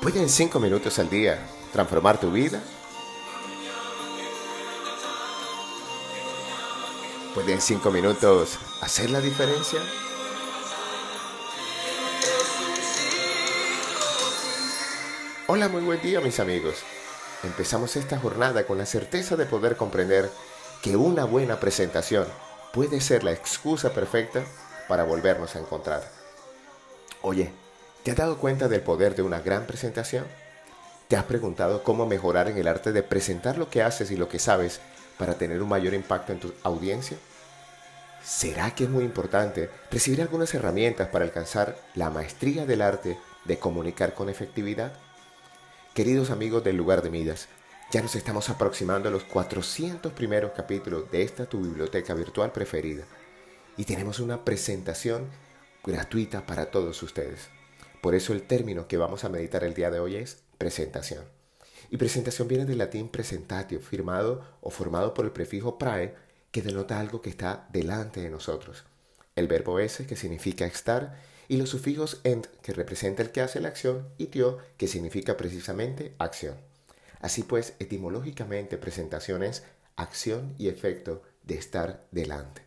¿Puede en 5 minutos al día transformar tu vida? ¿Puede en 5 minutos hacer la diferencia? Hola, muy buen día mis amigos. Empezamos esta jornada con la certeza de poder comprender que una buena presentación puede ser la excusa perfecta para volvernos a encontrar. Oye, ¿te has dado cuenta del poder de una gran presentación? ¿Te has preguntado cómo mejorar en el arte de presentar lo que haces y lo que sabes para tener un mayor impacto en tu audiencia? ¿Será que es muy importante recibir algunas herramientas para alcanzar la maestría del arte de comunicar con efectividad? Queridos amigos del lugar de Midas, ya nos estamos aproximando a los 400 primeros capítulos de esta tu biblioteca virtual preferida y tenemos una presentación gratuita para todos ustedes. Por eso el término que vamos a meditar el día de hoy es presentación. Y presentación viene del latín presentatio, firmado o formado por el prefijo prae, que denota algo que está delante de nosotros. El verbo ese, que significa estar, y los sufijos ent, que representa el que hace la acción, y tio, que significa precisamente acción. Así pues, etimológicamente presentación es acción y efecto de estar delante.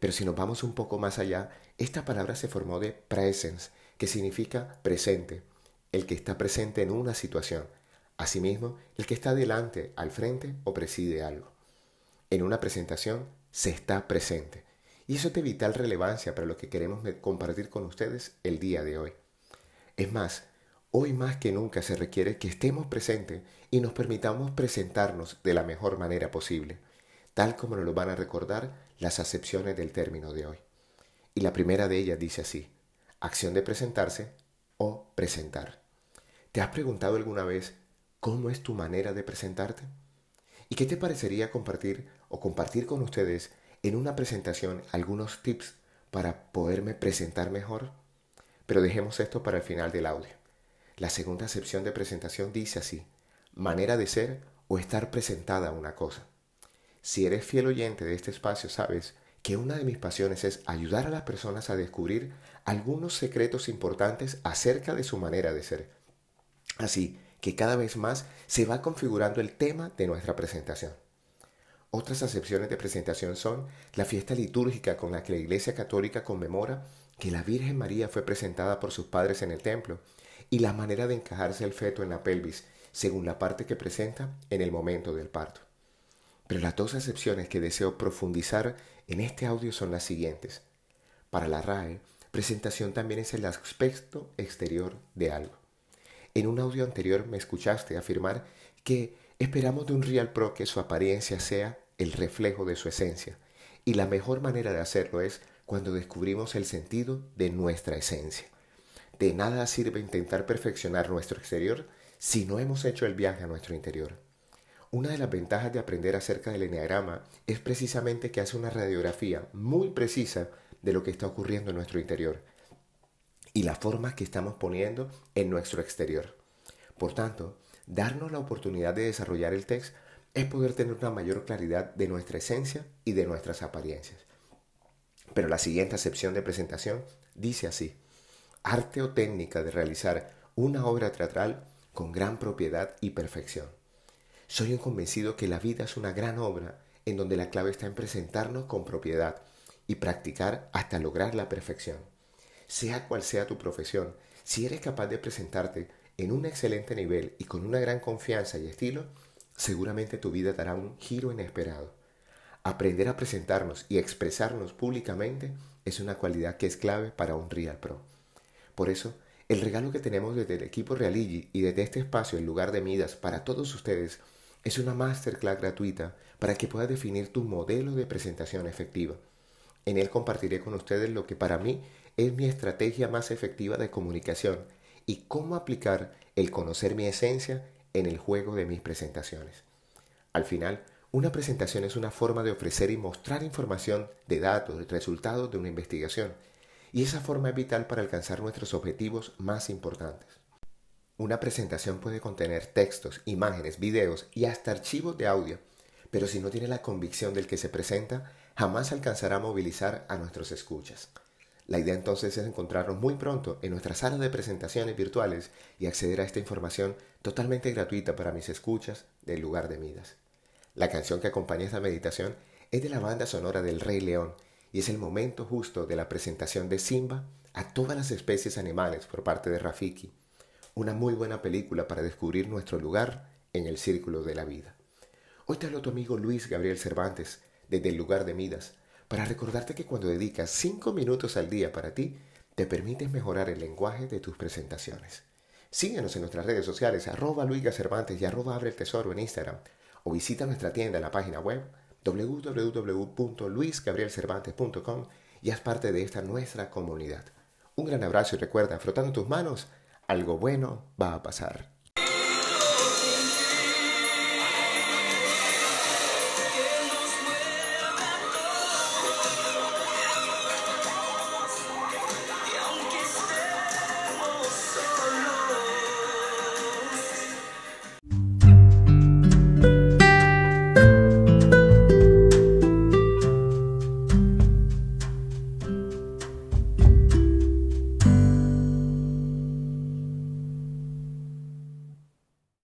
Pero si nos vamos un poco más allá, esta palabra se formó de presence, que significa presente, el que está presente en una situación. Asimismo, el que está delante, al frente o preside algo. En una presentación se está presente. Y eso es de vital relevancia para lo que queremos compartir con ustedes el día de hoy. Es más, Hoy más que nunca se requiere que estemos presentes y nos permitamos presentarnos de la mejor manera posible, tal como nos lo van a recordar las acepciones del término de hoy. Y la primera de ellas dice así, acción de presentarse o presentar. ¿Te has preguntado alguna vez cómo es tu manera de presentarte? ¿Y qué te parecería compartir o compartir con ustedes en una presentación algunos tips para poderme presentar mejor? Pero dejemos esto para el final del audio. La segunda acepción de presentación dice así, manera de ser o estar presentada a una cosa. Si eres fiel oyente de este espacio, sabes que una de mis pasiones es ayudar a las personas a descubrir algunos secretos importantes acerca de su manera de ser. Así que cada vez más se va configurando el tema de nuestra presentación. Otras acepciones de presentación son la fiesta litúrgica con la que la Iglesia Católica conmemora que la Virgen María fue presentada por sus padres en el templo y la manera de encajarse el feto en la pelvis, según la parte que presenta en el momento del parto. Pero las dos excepciones que deseo profundizar en este audio son las siguientes. Para la RAE, presentación también es el aspecto exterior de algo. En un audio anterior me escuchaste afirmar que esperamos de un Real Pro que su apariencia sea el reflejo de su esencia, y la mejor manera de hacerlo es cuando descubrimos el sentido de nuestra esencia. De nada sirve intentar perfeccionar nuestro exterior si no hemos hecho el viaje a nuestro interior. Una de las ventajas de aprender acerca del enneagrama es precisamente que hace una radiografía muy precisa de lo que está ocurriendo en nuestro interior y la forma que estamos poniendo en nuestro exterior. Por tanto, darnos la oportunidad de desarrollar el texto es poder tener una mayor claridad de nuestra esencia y de nuestras apariencias. Pero la siguiente acepción de presentación dice así arte o técnica de realizar una obra teatral con gran propiedad y perfección. Soy un convencido que la vida es una gran obra en donde la clave está en presentarnos con propiedad y practicar hasta lograr la perfección. Sea cual sea tu profesión, si eres capaz de presentarte en un excelente nivel y con una gran confianza y estilo, seguramente tu vida dará un giro inesperado. Aprender a presentarnos y expresarnos públicamente es una cualidad que es clave para un Real Pro. Por eso, el regalo que tenemos desde el equipo Realigi y desde este espacio en lugar de Midas para todos ustedes es una masterclass gratuita para que puedas definir tu modelo de presentación efectiva. En él compartiré con ustedes lo que para mí es mi estrategia más efectiva de comunicación y cómo aplicar el conocer mi esencia en el juego de mis presentaciones. Al final, una presentación es una forma de ofrecer y mostrar información de datos, resultados de una investigación y esa forma es vital para alcanzar nuestros objetivos más importantes. Una presentación puede contener textos, imágenes, videos y hasta archivos de audio, pero si no tiene la convicción del que se presenta, jamás alcanzará a movilizar a nuestros escuchas. La idea entonces es encontrarnos muy pronto en nuestra sala de presentaciones virtuales y acceder a esta información totalmente gratuita para mis escuchas del lugar de Midas. La canción que acompaña esta meditación es de la banda sonora del Rey León y es el momento justo de la presentación de Simba a todas las especies animales por parte de Rafiki. Una muy buena película para descubrir nuestro lugar en el círculo de la vida. Hoy te hablo tu amigo Luis Gabriel Cervantes desde el lugar de Midas para recordarte que cuando dedicas 5 minutos al día para ti, te permites mejorar el lenguaje de tus presentaciones. Síguenos en nuestras redes sociales, arroba Luis Cervantes y arroba Abre el Tesoro en Instagram, o visita nuestra tienda en la página web www.luisgabrielcervantes.com y haz parte de esta nuestra comunidad. Un gran abrazo y recuerda, frotando tus manos, algo bueno va a pasar.